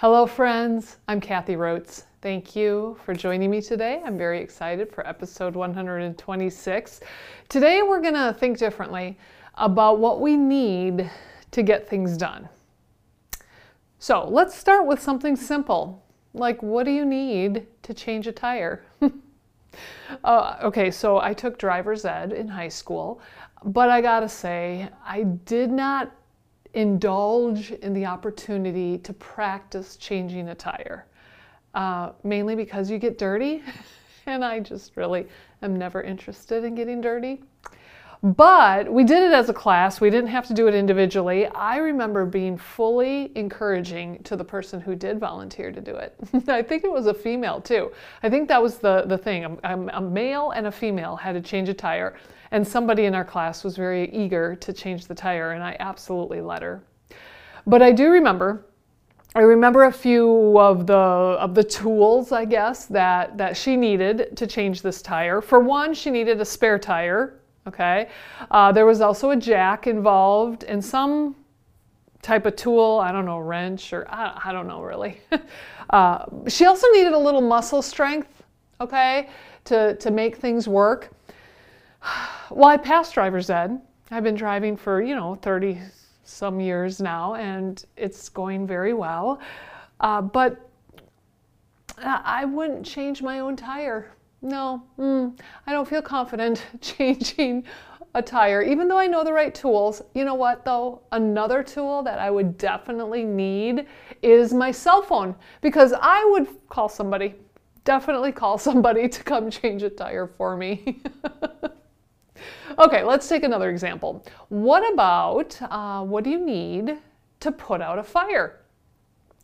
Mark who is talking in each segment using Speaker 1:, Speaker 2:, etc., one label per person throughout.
Speaker 1: Hello, friends. I'm Kathy Rotz. Thank you for joining me today. I'm very excited for episode 126. Today, we're going to think differently about what we need to get things done. So, let's start with something simple like what do you need to change a tire? uh, okay, so I took driver's ed in high school, but I gotta say, I did not indulge in the opportunity to practice changing a tire, uh, mainly because you get dirty, and I just really am never interested in getting dirty. But we did it as a class. We didn't have to do it individually. I remember being fully encouraging to the person who did volunteer to do it. I think it was a female too. I think that was the, the thing. A, a, male and a female had to change a tire, and somebody in our class was very eager to change the tire, and I absolutely let her. But I do remember I remember a few of the of the tools, I guess, that that she needed to change this tire. For one, she needed a spare tire okay? Uh, there was also a jack involved and some type of tool, I don't know, wrench or I, I don't know really. uh, she also needed a little muscle strength, okay, to, to make things work. Well, I passed driver's ed. I've been driving for, you know, 30 some years now and it's going very well. Uh, but I wouldn't change my own tire no, mm, I don't feel confident changing a tire, even though I know the right tools. You know what, though? Another tool that I would definitely need is my cell phone because I would call somebody, definitely call somebody to come change a tire for me. okay, let's take another example. What about uh, what do you need to put out a fire?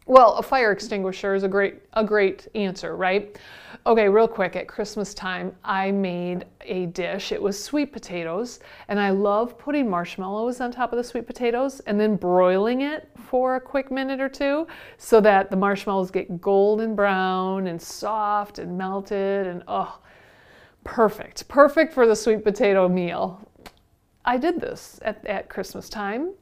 Speaker 1: Well, a fire extinguisher is a great a great answer, right? Okay, real quick, at Christmas time, I made a dish. It was sweet potatoes, and I love putting marshmallows on top of the sweet potatoes and then broiling it for a quick minute or two so that the marshmallows get golden brown and soft and melted and oh, perfect. Perfect for the sweet potato meal. I did this at, at Christmas time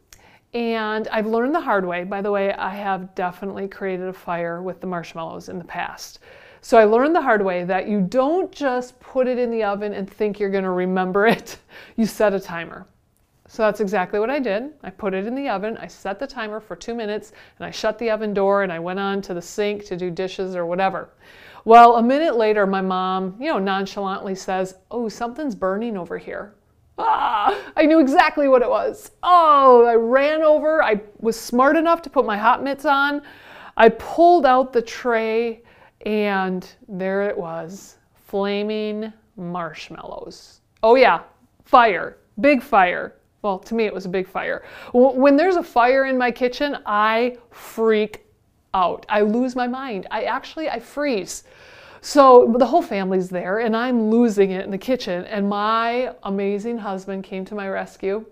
Speaker 1: and I've learned the hard way. By the way, I have definitely created a fire with the marshmallows in the past. So I learned the hard way that you don't just put it in the oven and think you're going to remember it. You set a timer. So that's exactly what I did. I put it in the oven, I set the timer for two minutes, and I shut the oven door and I went on to the sink to do dishes or whatever. Well, a minute later, my mom, you know, nonchalantly says, Oh, something's burning over here. Ah, I knew exactly what it was. Oh, I ran over. I was smart enough to put my hot mitts on. I pulled out the tray, and there it was flaming marshmallows. Oh, yeah, fire, big fire. Well, to me, it was a big fire. When there's a fire in my kitchen, I freak out. I lose my mind. I actually, I freeze. So the whole family's there, and I'm losing it in the kitchen. And my amazing husband came to my rescue.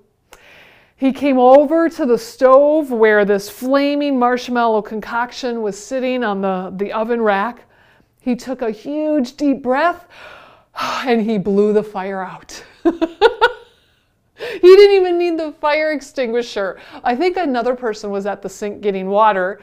Speaker 1: He came over to the stove where this flaming marshmallow concoction was sitting on the, the oven rack. He took a huge deep breath and he blew the fire out. he didn't even need the fire extinguisher. I think another person was at the sink getting water,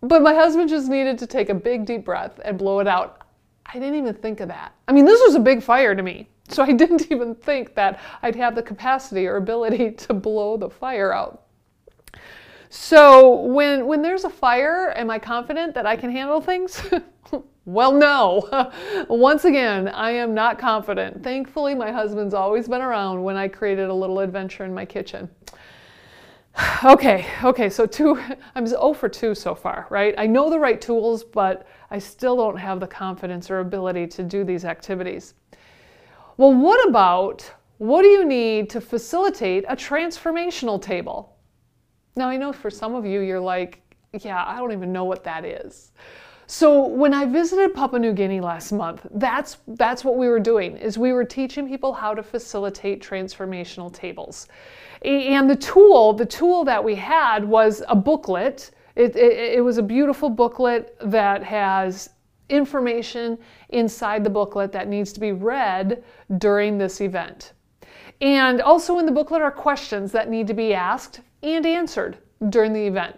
Speaker 1: but my husband just needed to take a big deep breath and blow it out. I didn't even think of that. I mean, this was a big fire to me. So I didn't even think that I'd have the capacity or ability to blow the fire out. So when when there's a fire, am I confident that I can handle things? well, no. Once again, I am not confident. Thankfully, my husband's always been around when I created a little adventure in my kitchen. Okay, okay, so two, I'm 0 for 2 so far, right? I know the right tools, but I still don't have the confidence or ability to do these activities. Well, what about what do you need to facilitate a transformational table? Now, I know for some of you, you're like, yeah, I don't even know what that is. So when I visited Papua New Guinea last month, that's that's what we were doing is we were teaching people how to facilitate transformational tables. And the tool, the tool that we had was a booklet. It, it, it was a beautiful booklet that has information inside the booklet that needs to be read during this event. And also in the booklet are questions that need to be asked and answered during the event.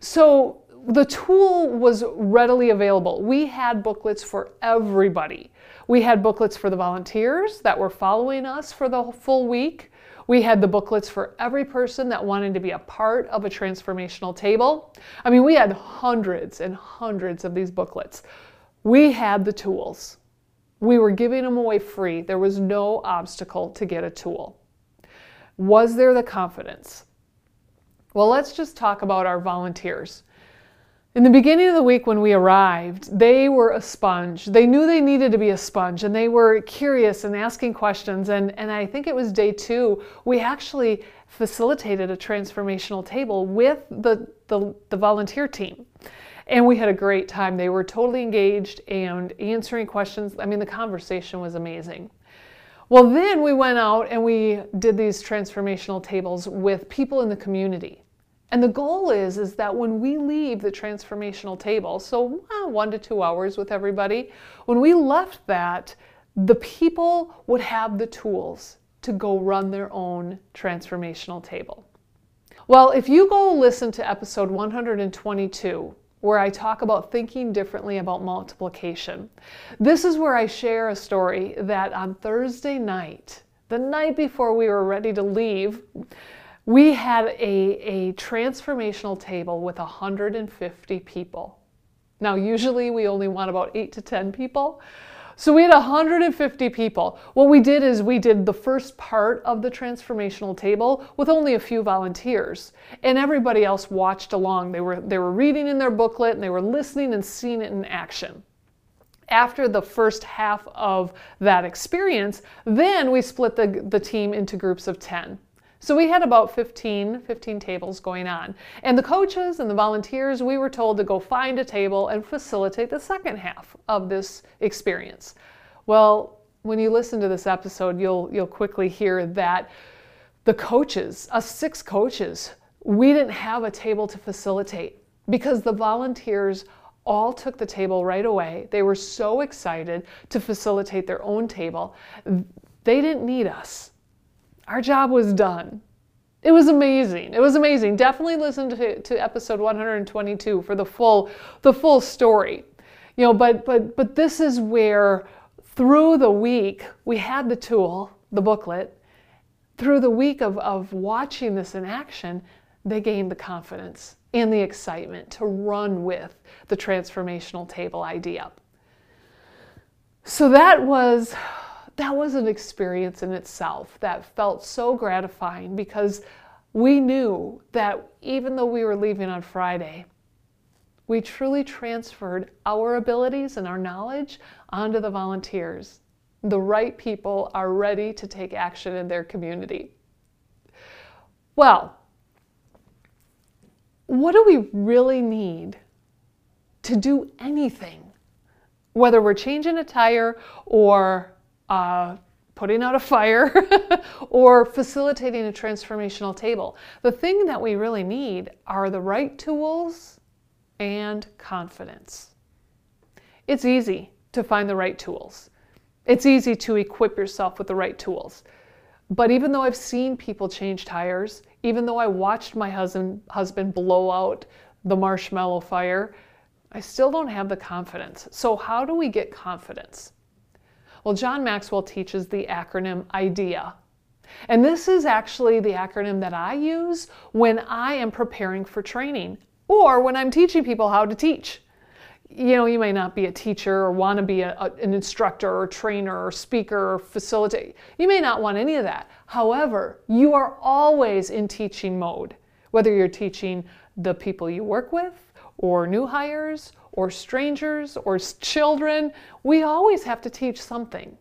Speaker 1: So the tool was readily available. We had booklets for everybody. We had booklets for the volunteers that were following us for the full week. We had the booklets for every person that wanted to be a part of a transformational table. I mean, we had hundreds and hundreds of these booklets. We had the tools. We were giving them away free. There was no obstacle to get a tool. Was there the confidence? Well, let's just talk about our volunteers. In the beginning of the week when we arrived, they were a sponge. They knew they needed to be a sponge and they were curious and asking questions. And, and I think it was day two, we actually facilitated a transformational table with the, the, the volunteer team. And we had a great time. They were totally engaged and answering questions. I mean, the conversation was amazing. Well, then we went out and we did these transformational tables with people in the community. And the goal is, is that when we leave the transformational table, so uh, one to two hours with everybody, when we left that, the people would have the tools to go run their own transformational table. Well, if you go listen to episode 122, where I talk about thinking differently about multiplication, this is where I share a story that on Thursday night, the night before we were ready to leave, we had a, a transformational table with 150 people. Now, usually we only want about 8 to 10 people. So we had 150 people. What we did is we did the first part of the transformational table with only a few volunteers, and everybody else watched along. They were, they were reading in their booklet and they were listening and seeing it in action. After the first half of that experience, then we split the, the team into groups of 10. So we had about 15, 15 tables going on. And the coaches and the volunteers, we were told to go find a table and facilitate the second half of this experience. Well, when you listen to this episode, you'll you'll quickly hear that the coaches, us six coaches, we didn't have a table to facilitate because the volunteers all took the table right away. They were so excited to facilitate their own table. They didn't need us our job was done. It was amazing. It was amazing. Definitely listen to, to episode 122 for the full the full story. You know, but but but this is where through the week we had the tool, the booklet. Through the week of, of watching this in action, they gained the confidence and the excitement to run with the transformational table idea. So that was that was an experience in itself that felt so gratifying because we knew that even though we were leaving on Friday, we truly transferred our abilities and our knowledge onto the volunteers. The right people are ready to take action in their community. Well, what do we really need to do anything? Whether we're changing a tire or uh, putting out a fire or facilitating a transformational table. The thing that we really need are the right tools and confidence. It's easy to find the right tools. It's easy to equip yourself with the right tools. But even though I've seen people change tires, even though I watched my husband, husband blow out the marshmallow fire, I still don't have the confidence. So, how do we get confidence? Well, John Maxwell teaches the acronym IDEA. And this is actually the acronym that I use when I am preparing for training or when I'm teaching people how to teach. You know, you may not be a teacher or want to be a, a, an instructor or trainer or speaker or facilitator. You may not want any of that. However, you are always in teaching mode, whether you're teaching the people you work with or new hires or strangers or children, we always have to teach something.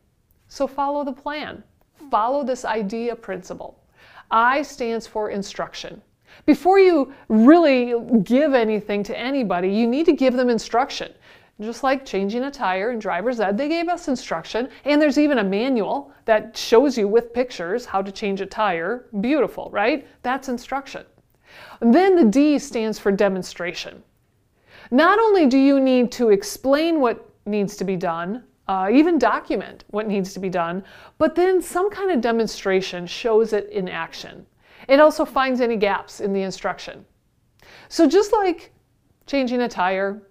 Speaker 1: So follow the plan. Follow this idea principle. I stands for instruction. Before you really give anything to anybody, you need to give them instruction. Just like changing a tire in driver's ed, they gave us instruction, and there's even a manual that shows you with pictures how to change a tire. Beautiful, right? That's instruction. Then the D stands for demonstration. Not only do you need to explain what needs to be done, uh, even document what needs to be done, but then some kind of demonstration shows it in action. It also finds any gaps in the instruction. So just like changing a tire.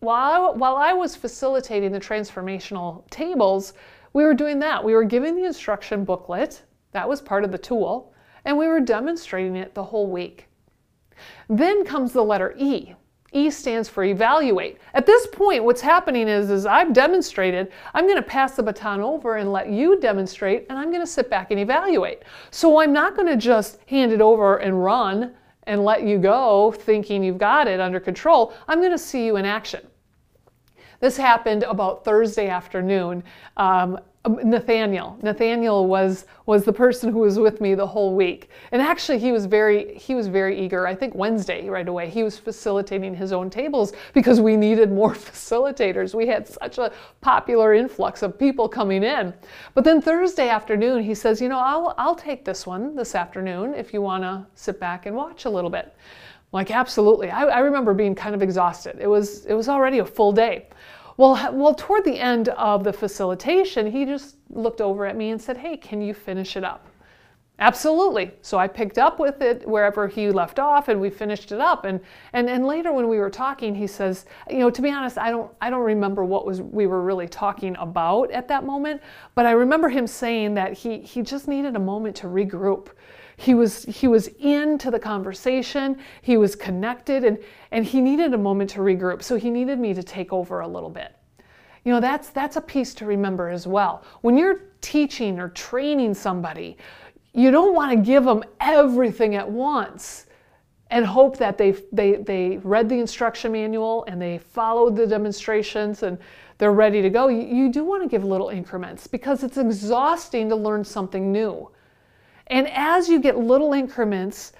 Speaker 1: While I, while I was facilitating the transformational tables, we were doing that. We were giving the instruction booklet, that was part of the tool, and we were demonstrating it the whole week. Then comes the letter E. E stands for evaluate. At this point, what's happening is, is I've demonstrated, I'm going to pass the baton over and let you demonstrate, and I'm going to sit back and evaluate. So I'm not going to just hand it over and run and let you go thinking you've got it under control. I'm going to see you in action. This happened about Thursday afternoon. Um, Um, Nathaniel. Nathaniel was was the person who was with me the whole week, and actually he was very he was very eager. I think Wednesday right away he was facilitating his own tables because we needed more facilitators. We had such a popular influx of people coming in. But then Thursday afternoon he says, you know, I'll I'll take this one this afternoon if you want to sit back and watch a little bit. Like absolutely. I, I remember being kind of exhausted. It was it was already a full day. Well, well, toward the end of the facilitation, he just looked over at me and said, Hey, can you finish it up? Absolutely. So I picked up with it wherever he left off and we finished it up. And, and, and later when we were talking, he says, you know, to be honest, I don't, I don't remember what was we were really talking about at that moment, but I remember him saying that he, he just needed a moment to regroup he was he was into the conversation he was connected and and he needed a moment to regroup so he needed me to take over a little bit you know that's that's a piece to remember as well when you're teaching or training somebody you don't want to give them everything at once and hope that they, they, they read the instruction manual and they followed the demonstrations and they're ready to go. You, you do want to give little increments because it's exhausting to learn something new. And as you get little increments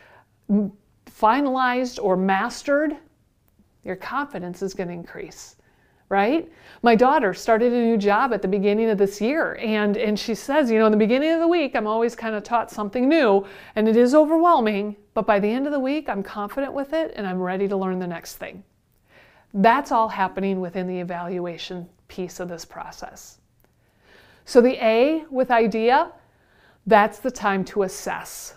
Speaker 1: finalized or mastered, your confidence is going to increase right? My daughter started a new job at the beginning of this year, and, and she says, you know, in the beginning of the week, I'm always kind of taught something new, and it is overwhelming, but by the end of the week, I'm confident with it and I'm ready to learn the next thing. That's all happening within the evaluation piece of this process. So the A with idea, that's the time to assess.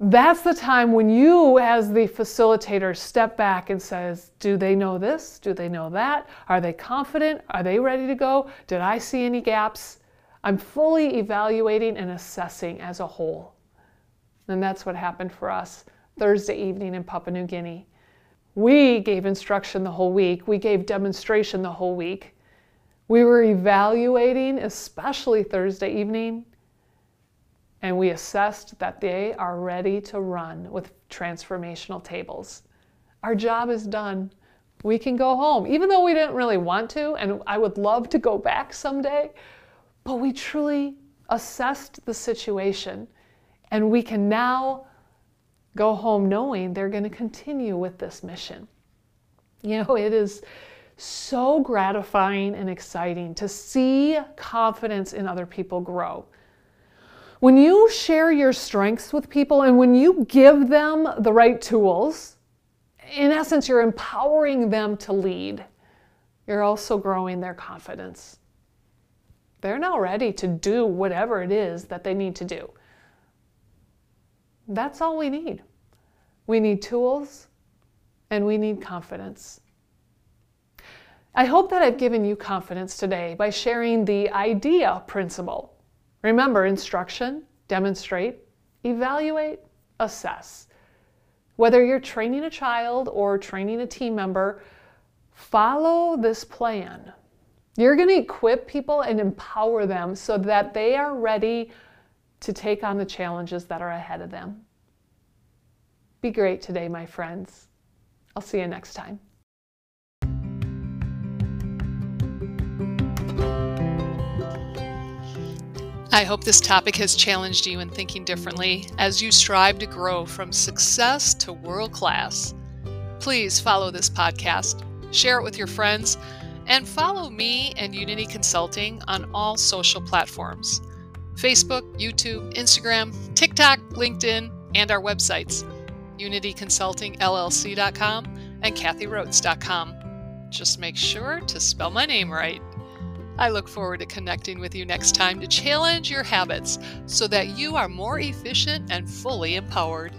Speaker 1: That's the time when you, as the facilitator, step back and says, Do they know this? Do they know that? Are they confident? Are they ready to go? Did I see any gaps? I'm fully evaluating and assessing as a whole. And that's what happened for us Thursday evening in Papua New Guinea. We gave instruction the whole week, we gave demonstration the whole week. We were evaluating, especially Thursday evening and we assessed that they are ready to run with transformational tables. Our job is done. We can go home, even though we didn't really want to, and I would love to go back someday, but we truly assessed the situation, and we can now go home knowing they're going to continue with this mission. You know, it is so gratifying and exciting to see confidence in other people grow. When you share your strengths with people and when you give them the right tools, in essence, you're empowering them to lead. You're also growing their confidence. They're now ready to do whatever it is that they need to do. That's all we need. We need tools and we need confidence. I hope that I've given you confidence today by sharing the idea principle Remember instruction, demonstrate, evaluate, assess. Whether you're training a child or training a team member, follow this plan. You're going to equip people and empower them so that they are ready to take on the challenges that are ahead of them. Be great today, my friends. I'll see you next time. I hope this topic has challenged you in thinking differently as you strive to grow from success to world class. Please follow this podcast, share it with your friends, and follow me and Unity Consulting on all social platforms Facebook, YouTube, Instagram, TikTok, LinkedIn, and our websites unityconsultingllc.com and kathyrotz.com. Just make sure to spell my name right. I look forward to connecting with you next time to challenge your habits so that you are more efficient and fully empowered.